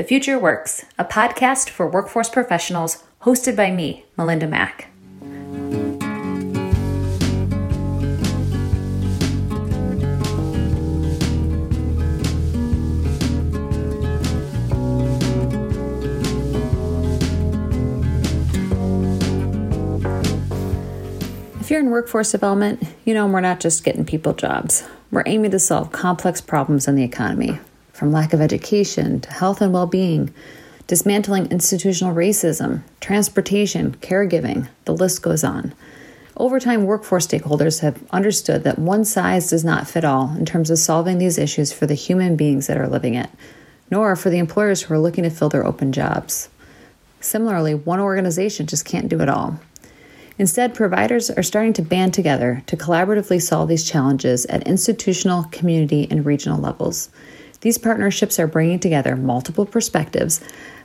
The Future Works, a podcast for workforce professionals hosted by me, Melinda Mack. If you're in workforce development, you know we're not just getting people jobs. We're aiming to solve complex problems in the economy, from lack of education to health and well being, dismantling institutional racism, transportation, caregiving, the list goes on. Over time, workforce stakeholders have understood that one size does not fit all in terms of solving these issues for the human beings that are living it, nor for the employers who are looking to fill their open jobs. Similarly, one organization just can't do it all. Instead, providers are starting to band together to collaboratively solve these challenges at institutional, community, and regional levels. These partnerships are bringing together multiple perspectives,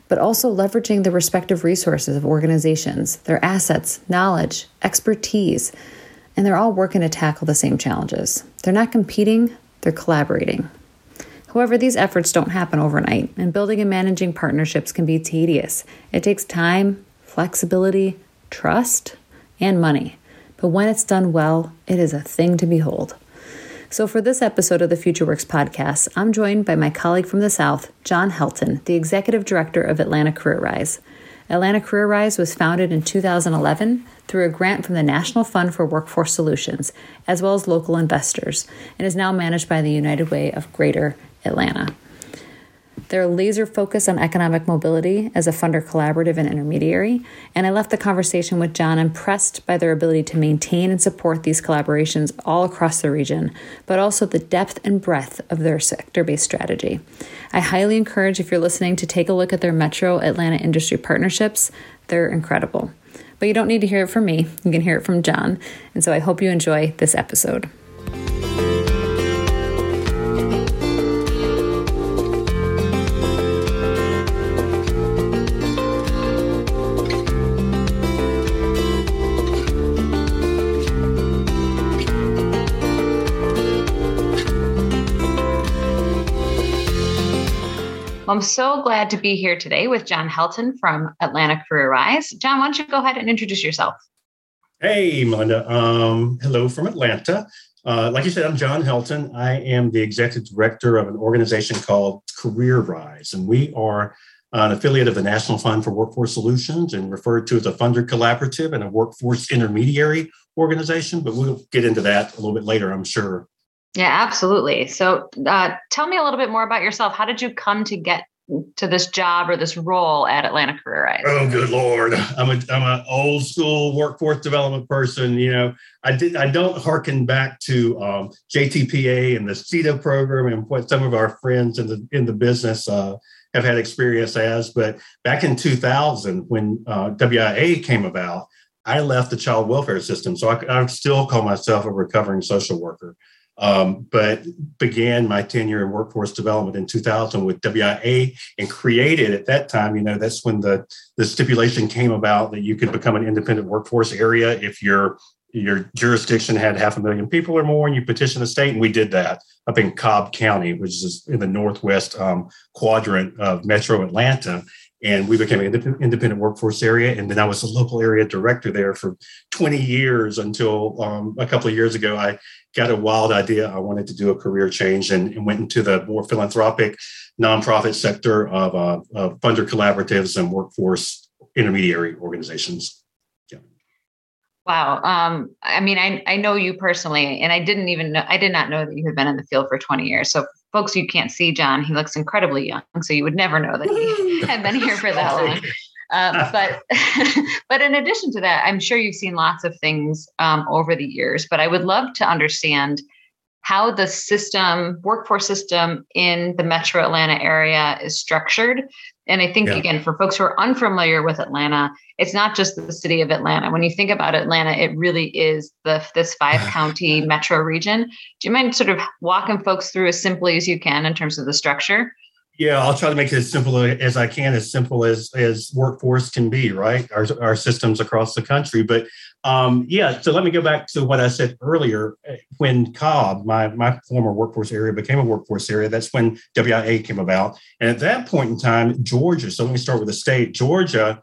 but also leveraging the respective resources of organizations, their assets, knowledge, expertise, and they're all working to tackle the same challenges. They're not competing, they're collaborating. However, these efforts don't happen overnight, and building and managing partnerships can be tedious. It takes time, flexibility, trust, and money. But when it's done well, it is a thing to behold. So, for this episode of the Future Works podcast, I'm joined by my colleague from the South, John Helton, the Executive Director of Atlanta Career Rise. Atlanta Career Rise was founded in 2011 through a grant from the National Fund for Workforce Solutions, as well as local investors, and is now managed by the United Way of Greater Atlanta. They're laser focus on economic mobility as a funder collaborative and intermediary. And I left the conversation with John impressed by their ability to maintain and support these collaborations all across the region, but also the depth and breadth of their sector based strategy. I highly encourage, if you're listening, to take a look at their Metro Atlanta industry partnerships. They're incredible. But you don't need to hear it from me, you can hear it from John. And so I hope you enjoy this episode. Well, I'm so glad to be here today with John Helton from Atlanta Career Rise. John, why don't you go ahead and introduce yourself? Hey, Melinda. Um, hello from Atlanta. Uh, like you said, I'm John Helton. I am the executive director of an organization called Career Rise, and we are an affiliate of the National Fund for Workforce Solutions and referred to as a funder collaborative and a workforce intermediary organization. But we'll get into that a little bit later, I'm sure. Yeah, absolutely. So, uh, tell me a little bit more about yourself. How did you come to get to this job or this role at Atlanta Career Rise? Oh, good lord! I'm a I'm an old school workforce development person. You know, I did I don't harken back to um, JTPA and the CETA program and what some of our friends in the in the business uh, have had experience as. But back in 2000, when uh, WIA came about, I left the child welfare system, so I, I still call myself a recovering social worker. Um, but began my tenure in workforce development in 2000 with WIA and created at that time, you know, that's when the, the stipulation came about that you could become an independent workforce area if your your jurisdiction had half a million people or more and you petition the state. And we did that up in Cobb County, which is in the northwest um, quadrant of metro Atlanta and we became an independent workforce area. And then I was a local area director there for 20 years until um, a couple of years ago, I got a wild idea. I wanted to do a career change and, and went into the more philanthropic nonprofit sector of, uh, of funder collaboratives and workforce intermediary organizations. Wow. Um, I mean, I, I know you personally, and I didn't even know, I did not know that you had been in the field for 20 years. So, folks, you can't see John. He looks incredibly young. So, you would never know that he had been here for that long. Um, but, but in addition to that, I'm sure you've seen lots of things um, over the years. But I would love to understand how the system, workforce system in the metro Atlanta area is structured. And I think, yeah. again, for folks who are unfamiliar with Atlanta, it's not just the city of Atlanta. When you think about Atlanta, it really is the this five county metro region. Do you mind sort of walking folks through as simply as you can in terms of the structure? Yeah, I'll try to make it as simple as I can, as simple as as workforce can be, right? Our, our systems across the country. But um, yeah, so let me go back to what I said earlier. When Cobb, my my former workforce area, became a workforce area, that's when WIA came about. And at that point in time, Georgia. So let me start with the state. Georgia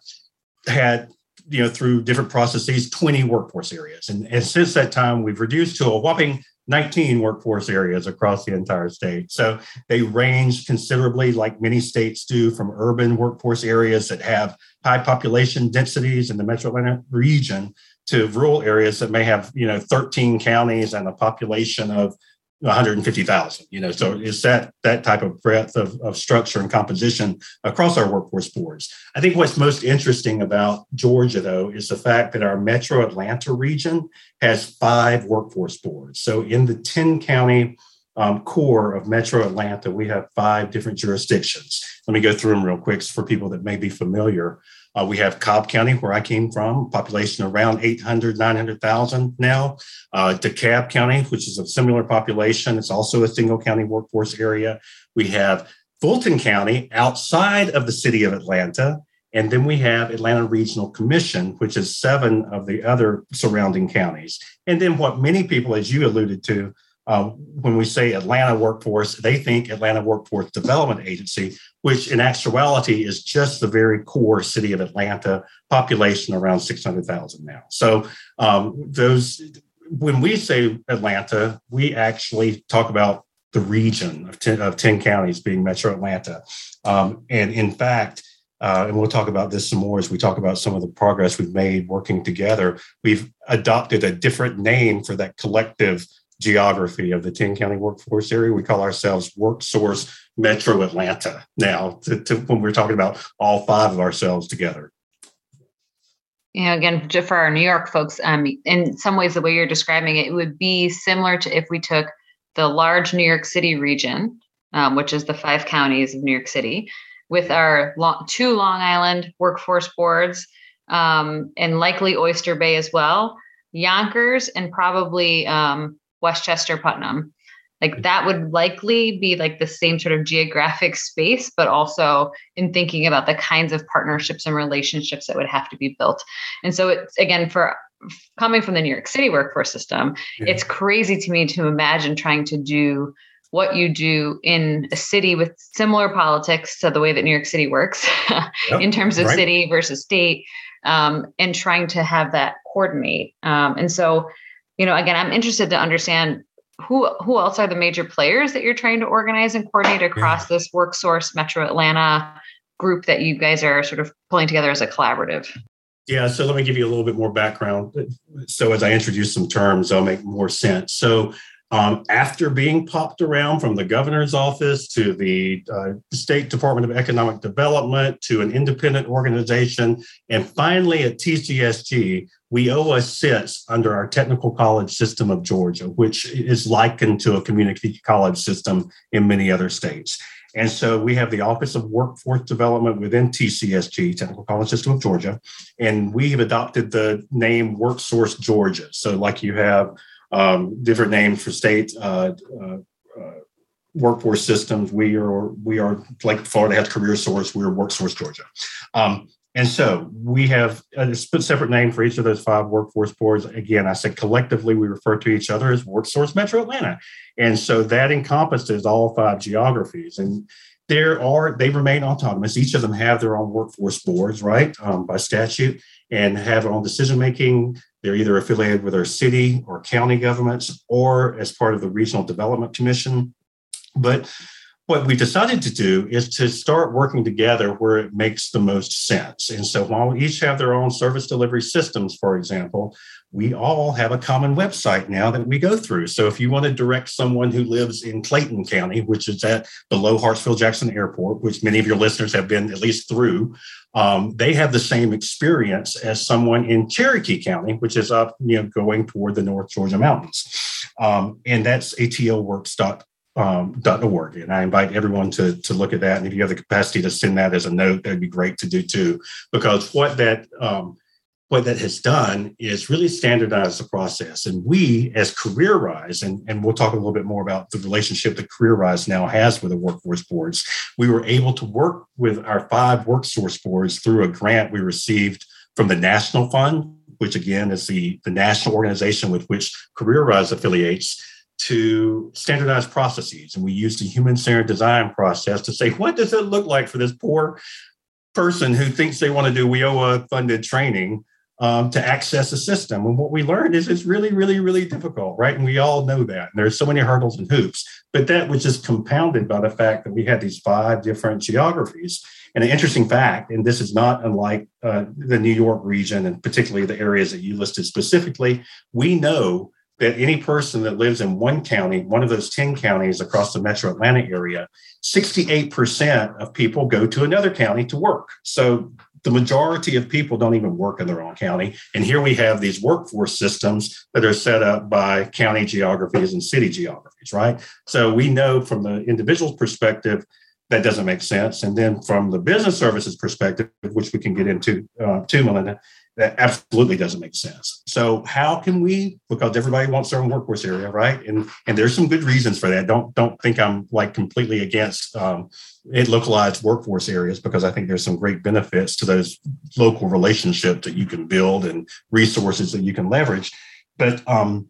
had you know through different processes 20 workforce areas and, and since that time we've reduced to a whopping 19 workforce areas across the entire state. So they range considerably, like many states do, from urban workforce areas that have high population densities in the metro Atlanta region to rural areas that may have, you know, 13 counties and a population of 150,000, you know, so it's that that type of breadth of, of structure and composition across our workforce boards. I think what's most interesting about Georgia, though, is the fact that our metro Atlanta region has five workforce boards. So in the 10 county um, core of metro Atlanta, we have five different jurisdictions. Let me go through them real quick for people that may be familiar. Uh, we have Cobb County, where I came from, population around 800, 900,000 now. Uh, DeKalb County, which is a similar population. It's also a single county workforce area. We have Fulton County outside of the city of Atlanta. And then we have Atlanta Regional Commission, which is seven of the other surrounding counties. And then what many people, as you alluded to, uh, when we say Atlanta Workforce, they think Atlanta Workforce Development Agency, which in actuality is just the very core city of Atlanta, population around 600,000 now. So um, those, when we say Atlanta, we actually talk about the region of 10, of 10 counties being Metro Atlanta. Um, and in fact, uh, and we'll talk about this some more as we talk about some of the progress we've made working together. We've adopted a different name for that collective geography of the 10 county workforce area. We call ourselves WorkSource Metro Atlanta now to, to when we're talking about all five of ourselves together. You know, again, just for our New York folks, um, in some ways, the way you're describing it, it would be similar to if we took the large New York City region, um, which is the five counties of New York City, with our long, two Long Island workforce boards, um, and likely Oyster Bay as well, Yonkers, and probably um, Westchester Putnam. Like that would likely be like the same sort of geographic space, but also in thinking about the kinds of partnerships and relationships that would have to be built. And so it's again for coming from the New York City workforce system, yeah. it's crazy to me to imagine trying to do what you do in a city with similar politics to the way that New York City works yep, in terms of right. city versus state, um, and trying to have that coordinate. Um, and so you know, again, I'm interested to understand who who else are the major players that you're trying to organize and coordinate across yeah. this WorkSource Metro Atlanta group that you guys are sort of pulling together as a collaborative. Yeah, so let me give you a little bit more background. So as I introduce some terms, they'll make more sense. So um, after being popped around from the governor's office to the uh, State Department of Economic Development to an independent organization, and finally at TCSG, WIOA sits under our technical college system of Georgia, which is likened to a community college system in many other states. And so we have the Office of Workforce Development within TCSG, Technical College System of Georgia, and we have adopted the name WorkSource Georgia. So, like you have um, different names for state uh, uh, uh, workforce systems. We are we are like Florida has Career Source. We're WorkSource Georgia. Um, and so we have a separate name for each of those five workforce boards. Again, I said collectively we refer to each other as WorkSource Metro Atlanta. And so that encompasses all five geographies. And there are, they remain autonomous. Each of them have their own workforce boards, right, um, by statute, and have their own decision making. They're either affiliated with our city or county governments or as part of the Regional Development Commission. But what we decided to do is to start working together where it makes the most sense. And so while we each have their own service delivery systems, for example, we all have a common website now that we go through. So if you want to direct someone who lives in Clayton County, which is at below Hartsfield Jackson Airport, which many of your listeners have been at least through, um, they have the same experience as someone in Cherokee County, which is up, you know, going toward the North Georgia mountains. Um, and that's atlworks.org. Um, .org. And I invite everyone to, to look at that. And if you have the capacity to send that as a note, that'd be great to do too, because what that um, what that has done is really standardize the process. And we, as Career CareerRise, and, and we'll talk a little bit more about the relationship that Career CareerRise now has with the workforce boards, we were able to work with our five workforce boards through a grant we received from the National Fund, which again is the, the national organization with which Career CareerRise affiliates to standardize processes. And we used the human centered design process to say, what does it look like for this poor person who thinks they want to do WIOA funded training um, to access the system. And what we learned is it's really, really, really difficult, right? And we all know that. And there's so many hurdles and hoops. But that was just compounded by the fact that we had these five different geographies. And an interesting fact, and this is not unlike uh, the New York region and particularly the areas that you listed specifically, we know that any person that lives in one county, one of those 10 counties across the metro Atlanta area, 68% of people go to another county to work. So the majority of people don't even work in their own county. And here we have these workforce systems that are set up by county geographies and city geographies, right? So we know from the individual's perspective, that doesn't make sense. And then from the business services perspective, which we can get into uh, too, Melinda, that absolutely doesn't make sense. So how can we? Because everybody wants their own workforce area, right? And and there's some good reasons for that. Don't don't think I'm like completely against um, it localized workforce areas because I think there's some great benefits to those local relationships that you can build and resources that you can leverage. But um,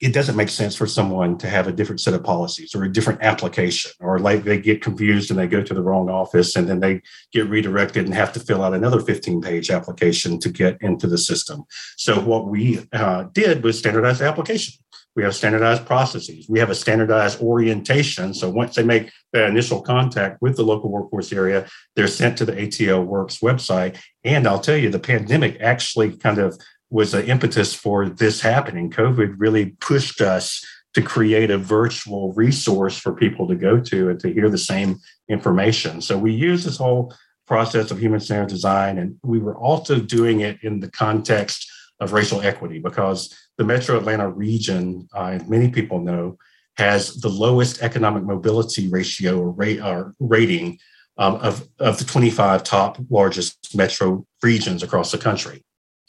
it doesn't make sense for someone to have a different set of policies or a different application or like they get confused and they go to the wrong office and then they get redirected and have to fill out another 15 page application to get into the system. So what we uh, did was standardized application. We have standardized processes. We have a standardized orientation. So once they make that initial contact with the local workforce area they're sent to the atl works website. And i'll tell you the pandemic actually kind of was the impetus for this happening. COVID really pushed us to create a virtual resource for people to go to and to hear the same information. So we use this whole process of human centered design, and we were also doing it in the context of racial equity because the Metro Atlanta region, uh, many people know, has the lowest economic mobility ratio or rate or rating um, of, of the 25 top largest metro regions across the country.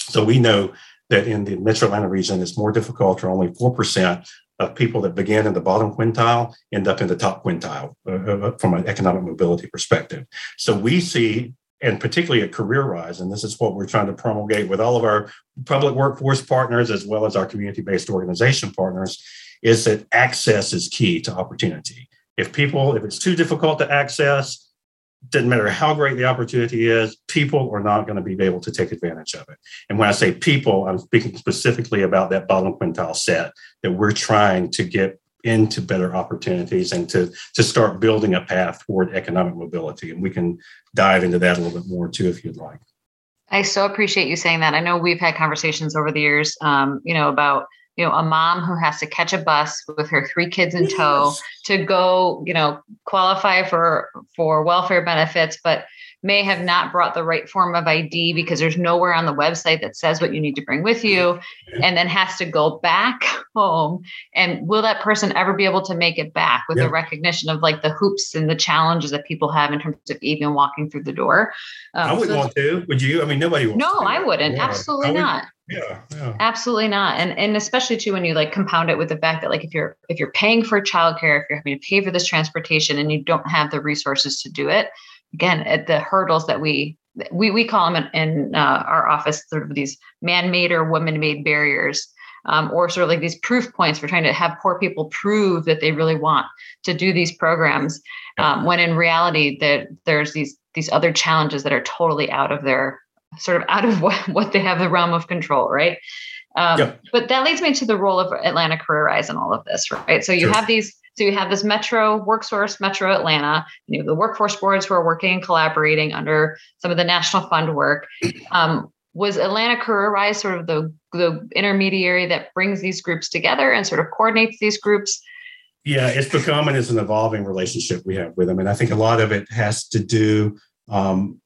So we know that in the Metro Atlanta region, it's more difficult, or only 4% of people that begin in the bottom quintile end up in the top quintile uh, from an economic mobility perspective. So we see, and particularly at CareerRise, and this is what we're trying to promulgate with all of our public workforce partners as well as our community based organization partners, is that access is key to opportunity. If people, if it's too difficult to access, doesn't matter how great the opportunity is, people are not going to be able to take advantage of it. And when I say people, I'm speaking specifically about that bottom quintile set that we're trying to get into better opportunities and to, to start building a path toward economic mobility. And we can dive into that a little bit more too, if you'd like. I so appreciate you saying that. I know we've had conversations over the years, um, you know, about you know a mom who has to catch a bus with her three kids in tow yes. to go you know qualify for for welfare benefits but may have not brought the right form of ID because there's nowhere on the website that says what you need to bring with you, and then has to go back home. And will that person ever be able to make it back with the recognition of like the hoops and the challenges that people have in terms of even walking through the door? Um, I wouldn't so want to. Would you? I mean, nobody wants. No, I wouldn't. Yeah. Absolutely would, not. Yeah, yeah, absolutely not and and especially too when you like compound it with the fact that like if you're if you're paying for childcare if you're having to pay for this transportation and you don't have the resources to do it again at the hurdles that we we, we call them in, in uh, our office sort of these man-made or woman-made barriers um, or sort of like these proof points for trying to have poor people prove that they really want to do these programs um, when in reality that there's these these other challenges that are totally out of their sort of out of what, what they have the realm of control right um, yep. but that leads me to the role of atlanta CareerRise in all of this right so you sure. have these so you have this Metro WorkSource, Metro Atlanta, you know, the workforce boards who are working and collaborating under some of the national fund work. Um, was Atlanta CareerRise sort of the, the intermediary that brings these groups together and sort of coordinates these groups? Yeah, it's become and it's an evolving relationship we have with them. And I think a lot of it has to do um,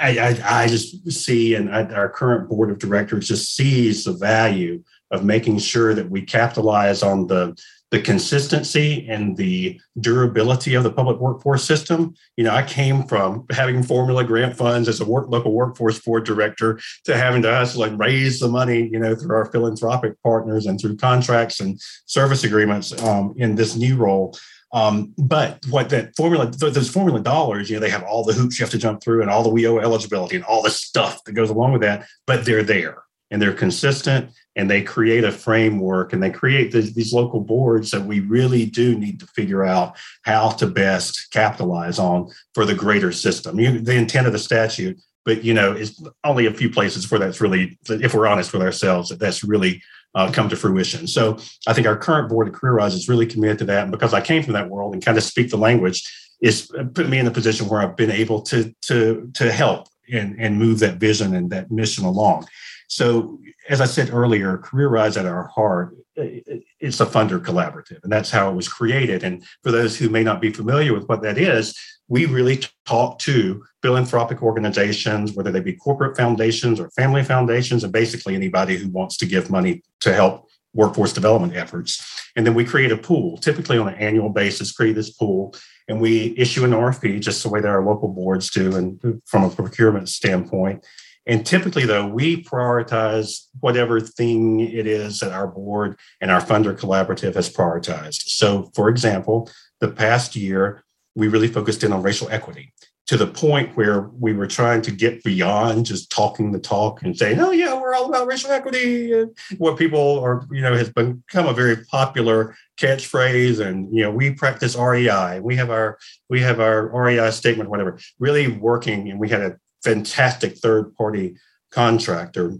I, I, I, just see, and I, our current board of directors just sees the value of making sure that we capitalize on the the consistency and the durability of the public workforce system. You know, I came from having formula grant funds as a work, local workforce board director to having to hustle and raise the money, you know, through our philanthropic partners and through contracts and service agreements um, in this new role. Um, but what that formula, those formula dollars, you know, they have all the hoops you have to jump through and all the WIOA eligibility and all the stuff that goes along with that, but they're there and they're consistent and they create a framework and they create the, these local boards that we really do need to figure out how to best capitalize on for the greater system. You, the intent of the statute, but you know, it's only a few places where that's really, if we're honest with ourselves, that that's really uh, come to fruition. So I think our current board of Career Rise is really committed to that. And because I came from that world and kind of speak the language, it's put me in a position where I've been able to to to help and and move that vision and that mission along. So, as I said earlier, Career Rise at our heart, it's a funder collaborative, and that's how it was created. And for those who may not be familiar with what that is, we really talk to philanthropic organizations, whether they be corporate foundations or family foundations, and basically anybody who wants to give money to help workforce development efforts. And then we create a pool, typically on an annual basis, create this pool, and we issue an RFP just the way that our local boards do, and from a procurement standpoint. And typically, though, we prioritize whatever thing it is that our board and our funder collaborative has prioritized. So, for example, the past year, we really focused in on racial equity to the point where we were trying to get beyond just talking the talk and saying, oh, yeah, we're all about racial equity. What people are, you know, has become a very popular catchphrase. And, you know, we practice REI. We have our, we have our REI statement, whatever, really working. And we had a fantastic third party contractor,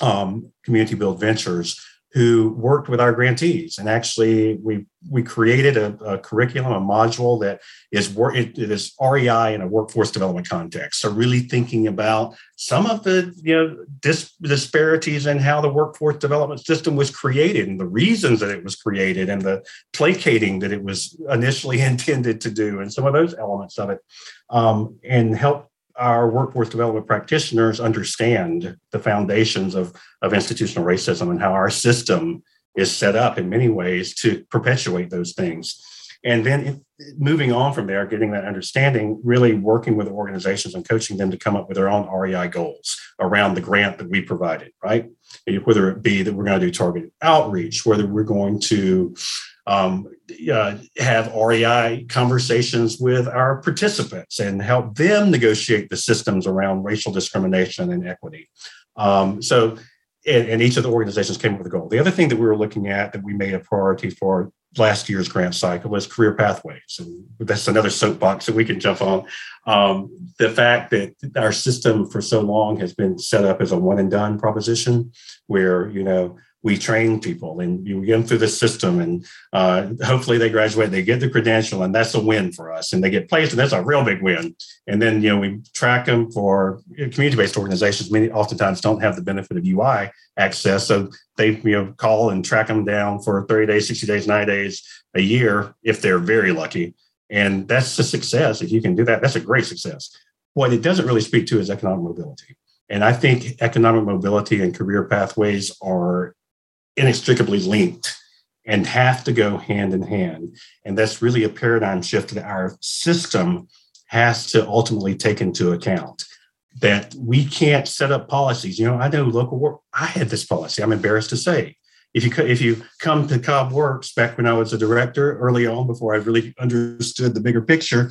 um, Community Build Ventures, who worked with our grantees. And actually we we created a, a curriculum a module that is work it, it is rei in a workforce development context. So really thinking about some of the you know dis- disparities in how the workforce development system was created and the reasons that it was created and the placating that it was initially intended to do and some of those elements of it um, and help our workforce development practitioners understand the foundations of, of institutional racism and how our system is set up in many ways to perpetuate those things. And then moving on from there, getting that understanding, really working with organizations and coaching them to come up with their own REI goals around the grant that we provided, right? Whether it be that we're going to do targeted outreach, whether we're going to um, uh, have REI conversations with our participants and help them negotiate the systems around racial discrimination and equity. Um, so, and, and, each of the organizations came up with a goal. The other thing that we were looking at that we made a priority for last year's grant cycle was career pathways. And that's another soapbox that we can jump on. Um, the fact that our system for so long has been set up as a one and done proposition where, you know, we train people and you get them through the system and uh, hopefully they graduate they get the credential and that's a win for us and they get placed and that's a real big win. And then you know we track them for community-based organizations. Many oftentimes don't have the benefit of ui access. So they you know call and track them down for 30 days 60 days 90 days a year if they're very lucky. And that's a success. If you can do that that's a great success. What it doesn't really speak to is economic mobility. And I think economic mobility and career pathways are inextricably linked and have to go hand in hand. And that's really a paradigm shift that our system has to ultimately take into account. That we can't set up policies. You know, I know local work. I had this policy. I'm embarrassed to say. If you if you come to Cobb Works back when I was a director early on, before I really understood the bigger picture,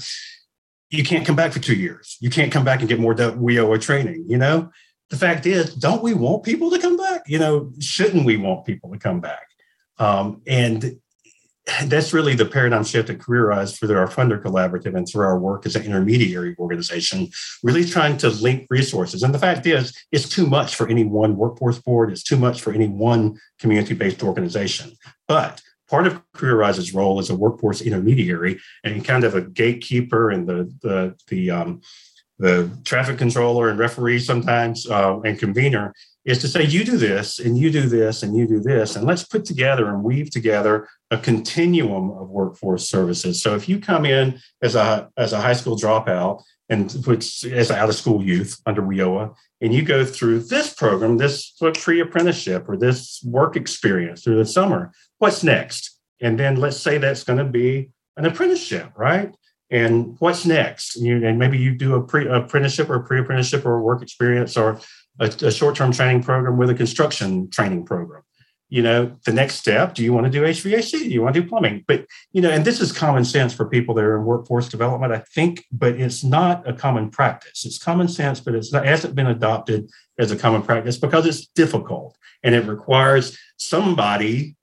you can't come back for two years. You can't come back and get more WIOA training. You know, the fact is, don't we want people to come You know, shouldn't we want people to come back? Um, and that's really the paradigm shift at Career Rise through our funder collaborative and through our work as an intermediary organization, really trying to link resources. And the fact is, it's too much for any one workforce board, it's too much for any one community based organization. But part of Career Rise's role as a workforce intermediary and kind of a gatekeeper and the, the, the um, the traffic controller and referee sometimes uh, and convener is to say you do this and you do this and you do this and let's put together and weave together a continuum of workforce services so if you come in as a as a high school dropout and which as out of school youth under WIOA, and you go through this program, this pre apprenticeship or this work experience through the summer, what's next? And then let's say that's going to be an apprenticeship, right? And what's next? You, and maybe you do a pre apprenticeship or pre apprenticeship or work experience or a, a short term training program with a construction training program. You know the next step do you want to do hvac do you want to do plumbing? But you know and this is common sense for people that are in workforce development i think but it's not a common practice. It's common sense but it's not, it hasn't been adopted as a common practice because it's difficult and it requires somebody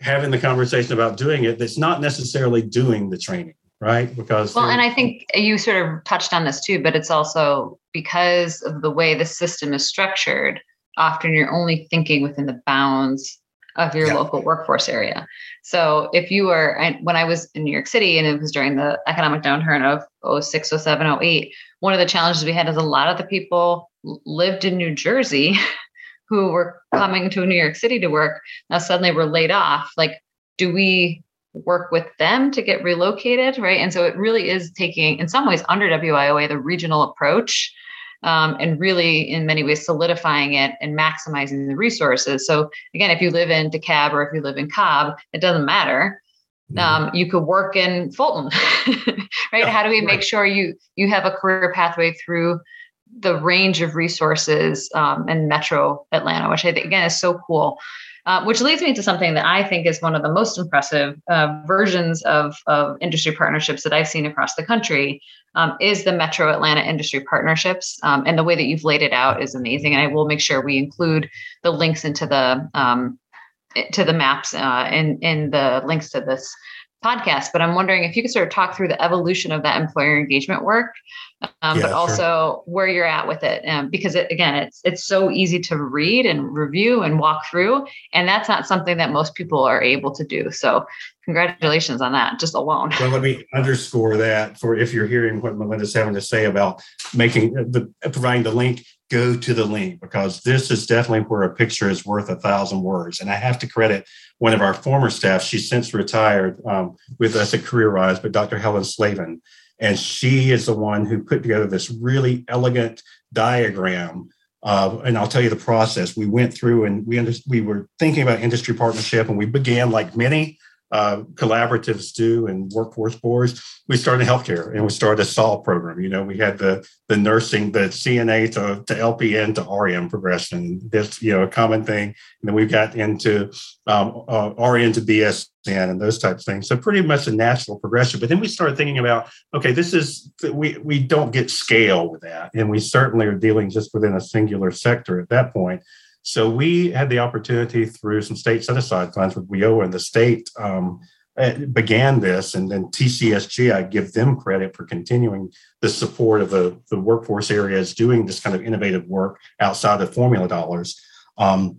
having the conversation about doing it that's not necessarily doing the training right because well and i think you sort of touched on this too but it's also because of the way the system is structured often you're only thinking within the bounds of your yeah. local workforce area. So if you were, I, when I was in New York City and it was during the economic downturn of 06, 07, 08, one of the challenges we had is a lot of the people lived in New Jersey who were coming to New York City to work. Now suddenly we're laid off. Like, do we work with them to get relocated? Right. And so it really is taking, in some ways, under WIOA, the regional approach um, and really in many ways solidifying it and maximizing the resources. So again, if you live in DeKalb or if you live in Cobb, it doesn't matter. Mm-hmm. Um, you could work in Fulton, right? Yeah, How do we make sure you you have a career pathway through the range of resources um, in Metro Atlanta, which I think again is so cool. Uh, which leads me to something that I think is one of the most impressive uh, versions of, of industry partnerships that I've seen across the country, um, is the Metro Atlanta Industry Partnerships. Um, and the way that you've laid it out is amazing. And I will make sure we include the links into the um, to the maps uh, and in the links to this podcast. But I'm wondering if you could sort of talk through the evolution of that employer engagement work, um, yeah, but also sure. where you're at with it, um, because it, again, it's it's so easy to read and review and walk through, and that's not something that most people are able to do. So congratulations on that just alone well let me underscore that for if you're hearing what melinda's having to say about making uh, the providing the link go to the link because this is definitely where a picture is worth a thousand words and i have to credit one of our former staff she's since retired um, with us at careerrise but dr helen slavin and she is the one who put together this really elegant diagram and I'll tell you the process. We went through and we under, we were thinking about industry partnership, and we began like many uh, collaboratives do and workforce boards. We started healthcare and we started a SOL program. You know, we had the the nursing, the CNA to, to LPN to RN progression. That's you know a common thing. And then we got into um, uh, RN to BSN and those types of things. So pretty much a natural progression. But then we started thinking about, okay, this is we we don't get scale with that, and we certainly are dealing just within a singular sector at that point. So we had the opportunity through some state set aside funds with WIOA and the state um, eh, began this. And then TCSG, I give them credit for continuing the support of the, the workforce areas doing this kind of innovative work outside of formula dollars. Um,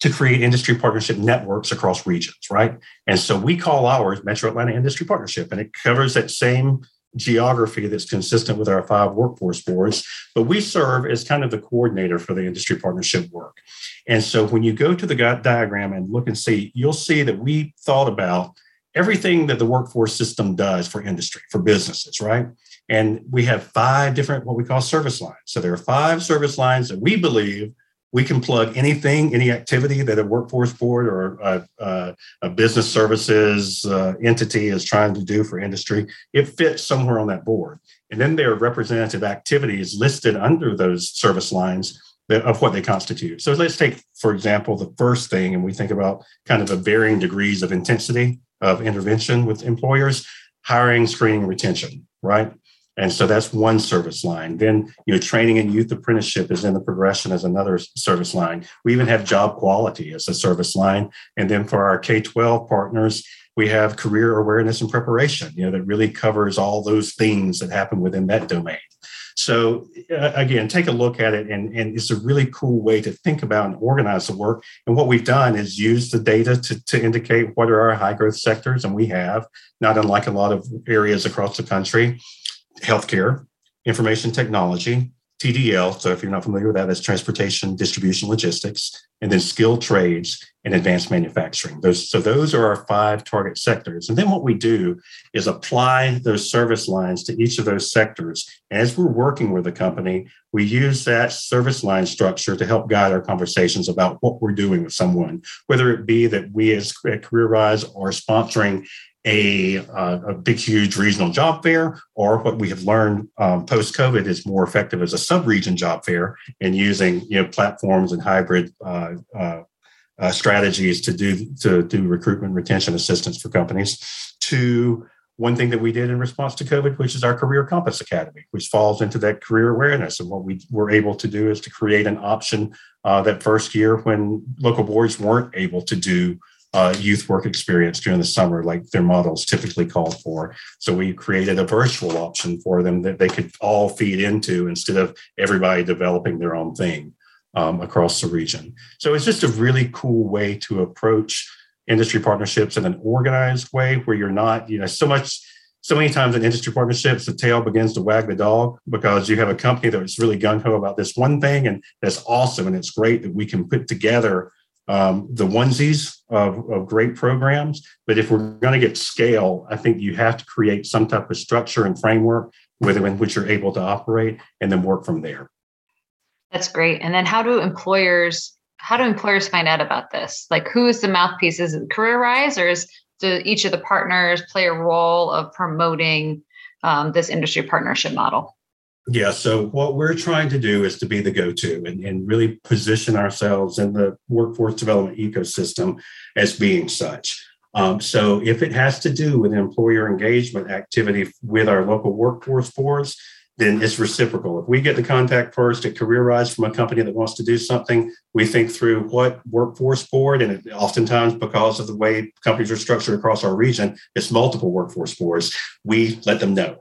to create industry partnership networks across regions, right? And so we call ours Metro Atlanta Industry Partnership, and it covers that same geography that's consistent with our five workforce boards, but we serve as kind of the coordinator for the industry partnership work. And so when you go to the diagram and look and see, you'll see that we thought about everything that the workforce system does for industry, for businesses, right? And we have five different, what we call service lines. So there are five service lines that we believe we can plug anything, any activity that a workforce board or a, a, a business services uh, entity is trying to do for industry. It fits somewhere on that board. And then there are representative activities listed under those service lines of what they constitute. So let's take, for example, the first thing, and we think about kind of the varying degrees of intensity of intervention with employers, hiring, screening, retention, right? And so that's one service line. Then, you know, training and youth apprenticeship is in the progression as another service line. We even have job quality as a service line. And then for our K 12 partners, we have career awareness and preparation, you know, that really covers all those things that happen within that domain. So uh, again, take a look at it, and, and it's a really cool way to think about and organize the work. And what we've done is use the data to, to indicate what are our high growth sectors, and we have, not unlike a lot of areas across the country, healthcare, information technology, TDL. So if you're not familiar with that, that's transportation, distribution, logistics, and then skilled trades and advanced manufacturing. Those, so those are our five target sectors. And then what we do is apply those service lines to each of those sectors. As we're working with a company, we use that service line structure to help guide our conversations about what we're doing with someone, whether it be that we as CareerRise are sponsoring a, uh, a big, huge regional job fair, or what we have learned um, post COVID is more effective as a sub region job fair and using you know platforms and hybrid uh, uh, uh, strategies to do to do recruitment retention assistance for companies. To one thing that we did in response to COVID, which is our Career Compass Academy, which falls into that career awareness. And what we were able to do is to create an option uh, that first year when local boards weren't able to do uh, youth work experience during the summer, like their models typically called for. So we created a virtual option for them that they could all feed into instead of everybody developing their own thing um, across the region. So it's just a really cool way to approach industry partnerships in an organized way where you're not, you know, so much. So many times in industry partnerships, the tail begins to wag the dog because you have a company that's really gung ho about this one thing, and that's awesome, and it's great that we can put together um, the onesies of, of great programs. But if we're going to get scale, I think you have to create some type of structure and framework within which you're able to operate and then work from there. That's great. And then how do employers how do employers find out about this? Like who is the mouthpiece? Is it CareerRise or is do each of the partners play a role of promoting um, this industry partnership model? Yeah. So what we're trying to do is to be the go-to and, and really position ourselves in the workforce development ecosystem as being such. Um, so if it has to do with employer engagement activity with our local workforce boards, then it's reciprocal. If we get the contact first at CareerRise from a company that wants to do something, we think through what workforce board, and oftentimes because of the way companies are structured across our region, it's multiple workforce boards. We let them know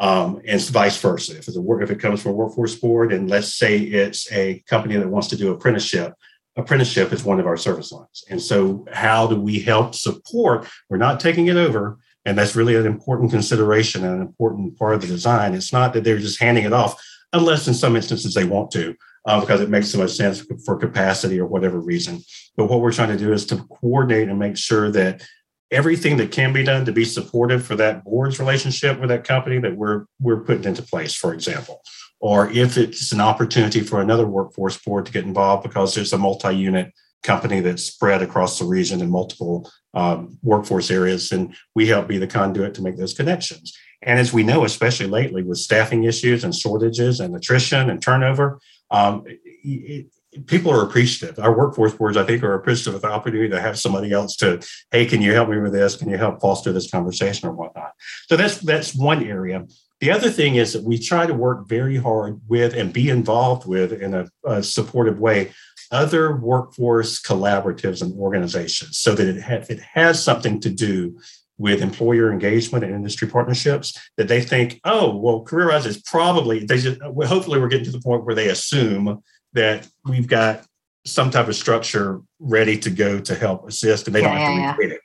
um, and vice versa. If, it's a, if it comes from a workforce board, and let's say it's a company that wants to do apprenticeship, apprenticeship is one of our service lines. And so, how do we help support? We're not taking it over, and that's really an important consideration and an important part of the design. It's not that they're just handing it off, unless in some instances they want to. Uh, because it makes so much sense for capacity or whatever reason. But what we're trying to do is to coordinate and make sure that everything that can be done to be supportive for that board's relationship with that company that we're we're putting into place for example. Or if it's an opportunity for another workforce board to get involved because there's a multi-unit company that's spread across the region in multiple um, workforce areas and we help be the conduit to make those connections. And as we know especially lately with staffing issues and shortages and attrition and turnover um, it, people are appreciative. Our workforce boards, I think, are appreciative of the opportunity to have somebody else to, hey, can you help me with this? Can you help foster this conversation or whatnot? So that's that's one area. The other thing is that we try to work very hard with and be involved with in a, a supportive way other workforce collaboratives and organizations so that it, ha- it has something to do with employer engagement and industry partnerships that they think, oh, well, CareerRise is probably, they just, hopefully we're getting to the point where they assume that we've got some type of structure ready to go to help assist and they yeah, don't have to yeah, recreate it.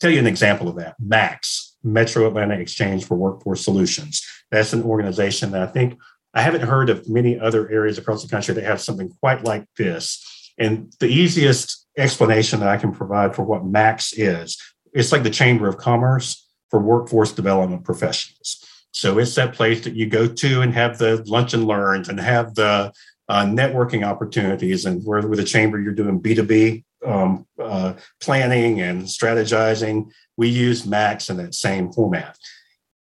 Tell you an example of that. MAX, Metro Atlanta Exchange for Workforce Solutions. That's an organization that I think I haven't heard of many other areas across the country that have something quite like this. And the easiest explanation that I can provide for what MAX is, it's like the Chamber of Commerce for workforce development professionals. So it's that place that you go to and have the lunch and learns and have the uh, networking opportunities. And where with the chamber, you're doing B2B um, uh, planning and strategizing. We use Max in that same format.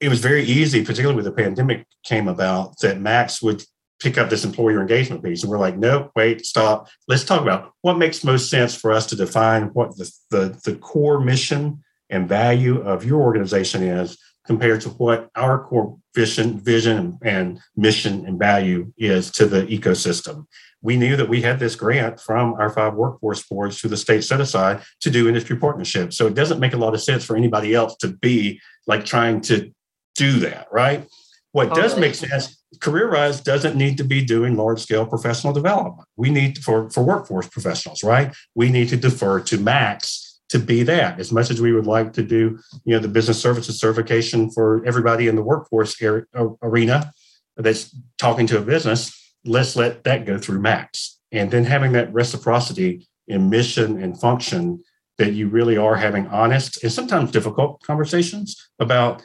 It was very easy, particularly with the pandemic came about, that Max would pick up this employer engagement piece. And we're like, no, wait, stop. Let's talk about what makes most sense for us to define what the, the, the core mission and value of your organization is compared to what our core vision, vision and mission and value is to the ecosystem. We knew that we had this grant from our five workforce boards to the state set aside to do industry partnerships. So it doesn't make a lot of sense for anybody else to be like trying to do that, right? What totally. does make sense, Career CareerRise doesn't need to be doing large scale professional development. We need for, for workforce professionals, right? We need to defer to Max to be that. As much as we would like to do you know the business services certification for everybody in the workforce area, uh, arena that's talking to a business let's let that go through max. And then having that reciprocity in mission and function that you really are having honest and sometimes difficult conversations about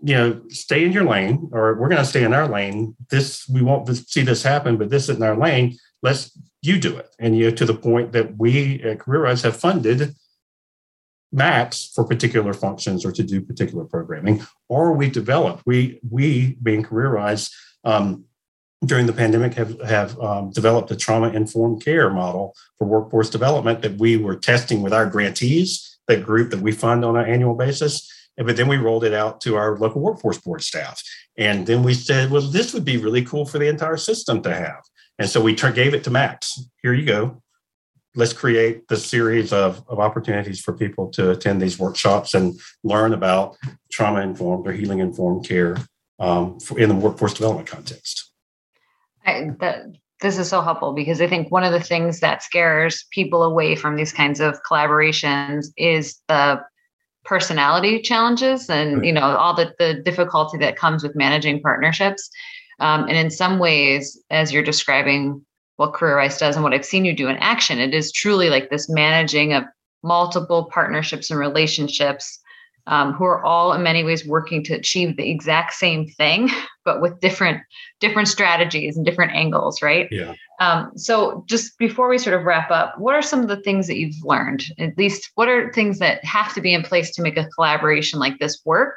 you know stay in your lane or we're going to stay in our lane. This we won't see this happen but this isn't our lane. Let's you do it. And you know, to the point that we at CareerRise have funded max for particular functions or to do particular programming or we develop. We we being CareerRise um, during the pandemic have have um, developed a trauma informed care model for workforce development that we were testing with our grantees that group that we fund on an annual basis but then we rolled it out to our local workforce board staff. And then we said well this would be really cool for the entire system to have. And so we t- gave it to max. Here you go let's create the series of, of opportunities for people to attend these workshops and learn about trauma informed or healing informed care um, in the workforce development context. I, that, this is so helpful because I think one of the things that scares people away from these kinds of collaborations is the personality challenges and you know all the, the difficulty that comes with managing partnerships um, and in some ways as you're describing what CareerRise does and what I've seen you do in action. It is truly like this managing of multiple partnerships and relationships um, who are all in many ways working to achieve the exact same thing, but with different different strategies and different angles, right? Yeah. Um, so just before we sort of wrap up, what are some of the things that you've learned? At least, what are things that have to be in place to make a collaboration like this work?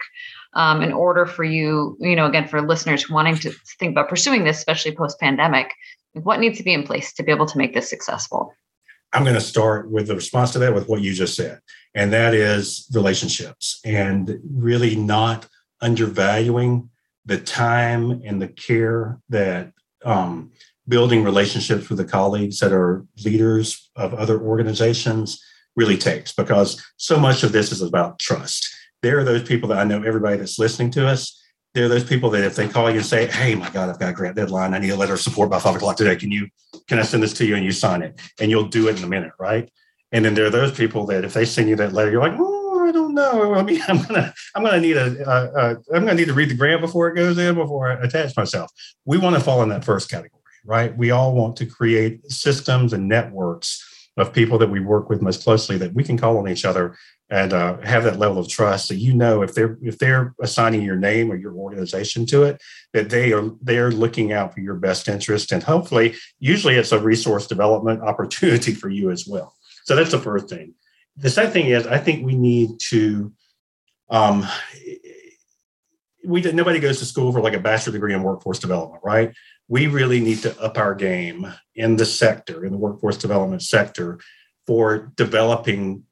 Um, in order for you, you know, again, for listeners wanting to think about pursuing this, especially post pandemic, what needs to be in place to be able to make this successful? I'm going to start with the response to that with what you just said, and that is relationships and really not undervaluing the time and the care that um, building relationships with the colleagues that are leaders of other organizations really takes because so much of this is about trust. There are those people that I know everybody that's listening to us there are those people that if they call you and say, "Hey, my God, I've got a grant deadline. I need a letter of support by five o'clock today. Can you can I send this to you?" and you sign it, and you'll do it in a minute, right? And then there are those people that if they send you that letter, you're like, "Oh, I don't know. I mean, I'm gonna I'm gonna need a, a, a I'm gonna need to read the grant before it goes in before I attach myself." We want to fall in that first category, right? We all want to create systems and networks of people that we work with most closely that we can call on each other and uh, have that level of trust. So you know if they're if they're assigning your name or your organization to it that they are they're looking out for your best interest. And hopefully usually it's a resource development opportunity for you as well. So that's the first thing. The second thing is i think we need to um, we nobody goes to school for like a bachelor degree in workforce development right? We really need to up our game in the sector in the workforce development sector for developing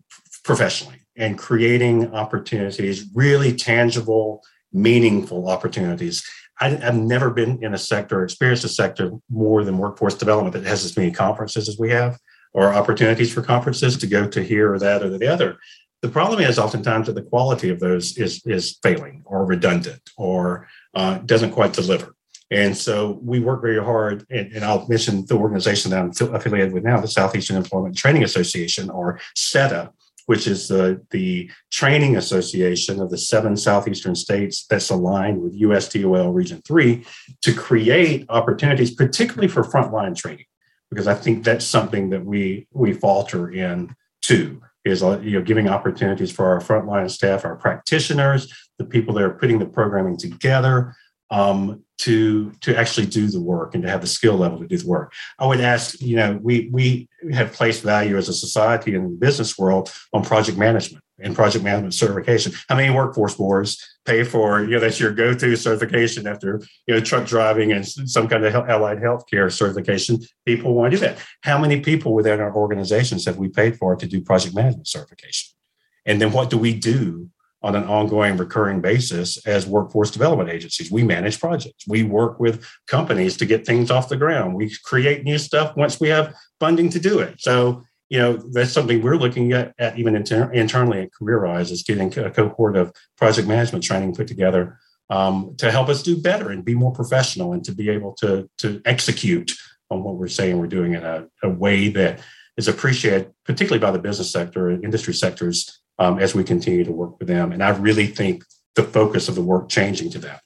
professionally and creating opportunities, really tangible, meaningful opportunities. I, have never been in a sector, experienced a sector more than workforce development that has as many conferences as we have, or opportunities for conferences to go to here or that or the other. The problem is oftentimes that the quality of those is is failing or redundant or uh, doesn't quite deliver. And so we work very hard, and, and, I'll mention the organization that I'm affiliated with now, the Southeastern Employment Training Association, or SETA, which is the, the training association of the seven southeastern states that's aligned with USDOL Region 3 to create opportunities, particularly for frontline training, because I think that's something that we we falter in too, is uh, you know giving opportunities for our frontline staff, our practitioners, the people that are putting the programming together, um, to to actually do the work and to have the skill level to do the work. I would ask, you know, we we have placed value as a society in the business world on project management and project management certification. How many workforce boards pay for, you know, that's your go-to certification after, you know, truck driving and some kind of allied healthcare certification. People want to do that. How many people within our organizations have we paid for to do project management certification? And then what do we do on an ongoing recurring basis as workforce development agencies. We manage projects. We work with companies to get things off the ground. We create new stuff once we have funding to do it. So, you know, that's something we're looking at, at even inter- internally at CareerRise is getting a cohort of project management training put together um, to help us do better and be more professional and to be able to, to execute on what we're saying we're doing in a, a way that is appreciated, particularly by the business sector and industry sectors um, as we continue to work with them. And I really think the focus of the work changing to that.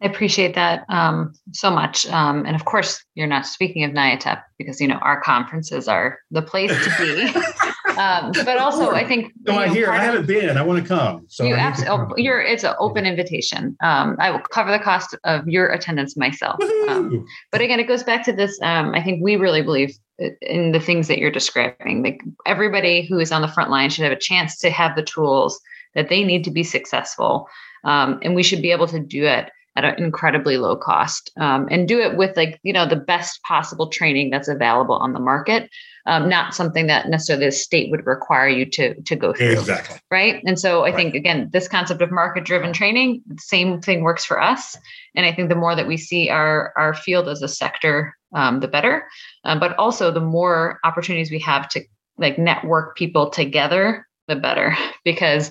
I appreciate that um, so much. Um, and of course, you're not speaking of NYATEP because, you know, our conferences are the place to be. um, but also, I think. No, I hear. I haven't been. I want to come. So you abs- come. you're, it's an open invitation. Um, I will cover the cost of your attendance myself. Um, but again, it goes back to this. Um, I think we really believe in the things that you're describing. Like everybody who is on the front line should have a chance to have the tools that they need to be successful. and we should be able to do it at an incredibly low cost um, and do it with like you know the best possible training that's available on the market um, not something that necessarily the state would require you to to go through exactly right and so i right. think again this concept of market driven training same thing works for us and i think the more that we see our our field as a sector um, the better um, but also the more opportunities we have to like network people together the better because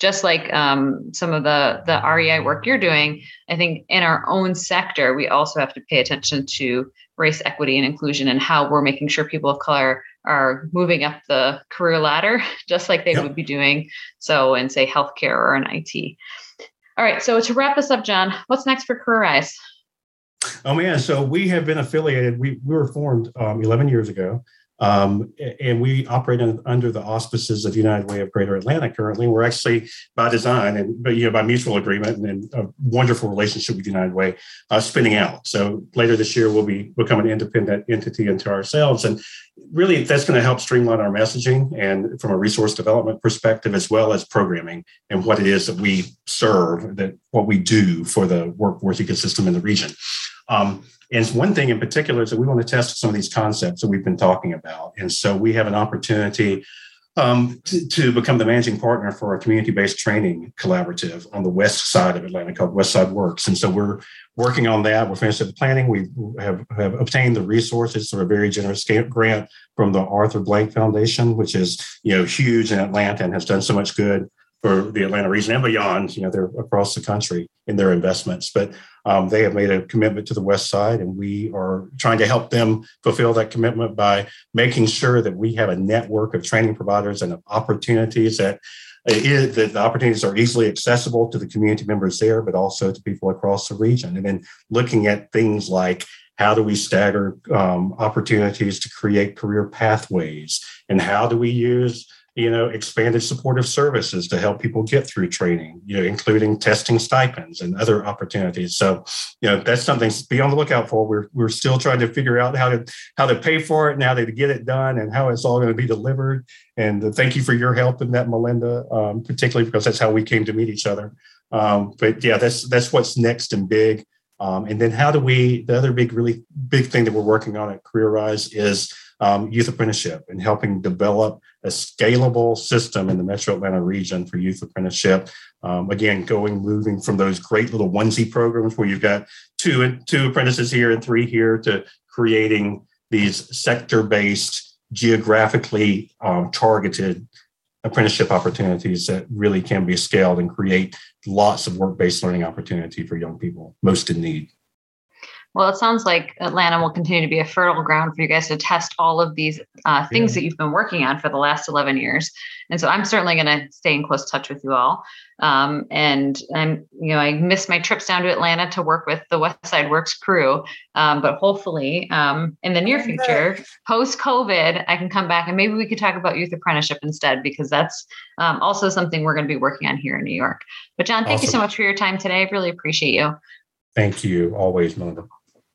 just like um, some of the the REI work you're doing, I think in our own sector we also have to pay attention to race equity and inclusion and how we're making sure people of color are moving up the career ladder, just like they yep. would be doing so in say healthcare or in IT. All right, so to wrap this up, John, what's next for CareerRise? Oh man, so we have been affiliated. We, we were formed um, 11 years ago. Um, and we operate under the auspices of United Way of Greater Atlanta currently. We're actually by design and you know by mutual agreement and, and a wonderful relationship with United Way uh, spinning out. So later this year we'll be become an independent entity into ourselves, and really that's going to help streamline our messaging and from a resource development perspective as well as programming and what it is that we serve, that what we do for the workforce ecosystem in the region. Um, and one thing in particular is that we want to test some of these concepts that we've been talking about. And so we have an opportunity um, to, to, become the managing partner for a community-based training collaborative on the west side of Atlanta called West Side Works. And so we're working on that. We're finished with the planning. We have, have obtained the resources through a very generous grant from the Arthur Blank Foundation, which is you know huge in Atlanta and has done so much good for the Atlanta region and beyond. You know, they're across the country in their investments, but um, they have made a commitment to the West Side, and we are trying to help them fulfill that commitment by making sure that we have a network of training providers and opportunities that. Is, that the opportunities are easily accessible to the community members there, but also to people across the region. And then looking at things like how do we stagger um, opportunities to create career pathways, and how do we use you know, expanded supportive services to help people get through training, you know, including testing stipends and other opportunities. So, you know, that's something to be on the lookout for. We're we're still trying to figure out how to how to pay for it and how to get it done and how it's all going to be delivered. And uh, thank you for your help in that, Melinda, um, particularly because that's how we came to meet each other. Um, but yeah, that's that's what's next and big. Um, and then how do we? The other big, really big thing that we're working on at CareerRise is um, youth apprenticeship and helping develop a scalable system in the Metro Atlanta region for youth apprenticeship. Um, again, going moving from those great little onesie programs where you've got two and two apprentices here and three here to creating these sector-based, geographically um, targeted apprenticeship opportunities that really can be scaled and create lots of work-based learning opportunity for young people most in need. Well, it sounds like Atlanta will continue to be a fertile ground for you guys to test all of these uh, things yeah. that you've been working on for the last 11 years. And so I'm certainly going to stay in close touch with you all. Um, and I'm, you know, I miss my trips down to Atlanta to work with the West Side Works crew. Um, but hopefully, um, in the near future, post COVID, I can come back and maybe we could talk about youth apprenticeship instead, because that's um, also something we're going to be working on here in New York. But John, thank awesome. you so much for your time today. I really appreciate you. Thank you. Always, Melinda.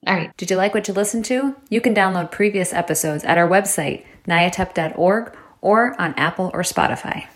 All right. Did you like what you listened to? You can download previous episodes at our website, nyatep.org, or on Apple or Spotify.